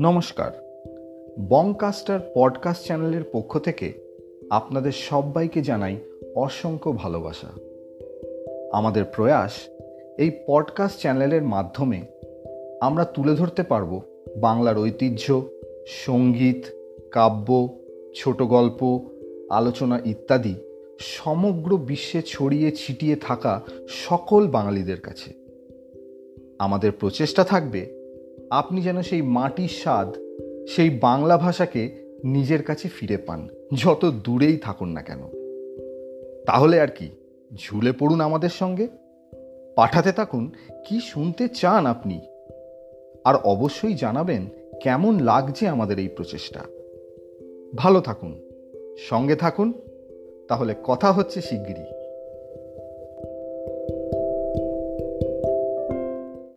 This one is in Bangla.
নমস্কার। বংকাস্টার পডকাস্ট চ্যানেলের পক্ষ থেকে আপনাদের সবাইকে জানাই অসংখ্য ভালোবাসা। আমাদের প্রয়াস এই পডকাস্ট চ্যানেলের মাধ্যমে আমরা তুলে ধরতে পারব বাংলার ঐতিহ্য, সংগীত, কাব্য, ছোট গল্প, আলোচনা ইত্যাদি সমগ্র বিশ্বে ছড়িয়ে ছিটিয়ে থাকা সকল বাঙালিদের কাছে। আমাদের প্রচেষ্টা থাকবে আপনি যেন সেই মাটির স্বাদ, সেই বাংলা ভাষাকে নিজের কাছে ফিরে পান, যত দূরেই থাকুন না কেন। তাহলে আর কি, ঝুলে পড়ুন আমাদের সঙ্গে? পাঠাতে থাকুন, কি শুনতে চান আপনি? আর অবশ্যই জানাবেন কেমন লাগছে আমাদের এই প্রচেষ্টা। ভালো থাকুন, সঙ্গে থাকুন, তাহলে কথা হচ্ছে শিগগিরই।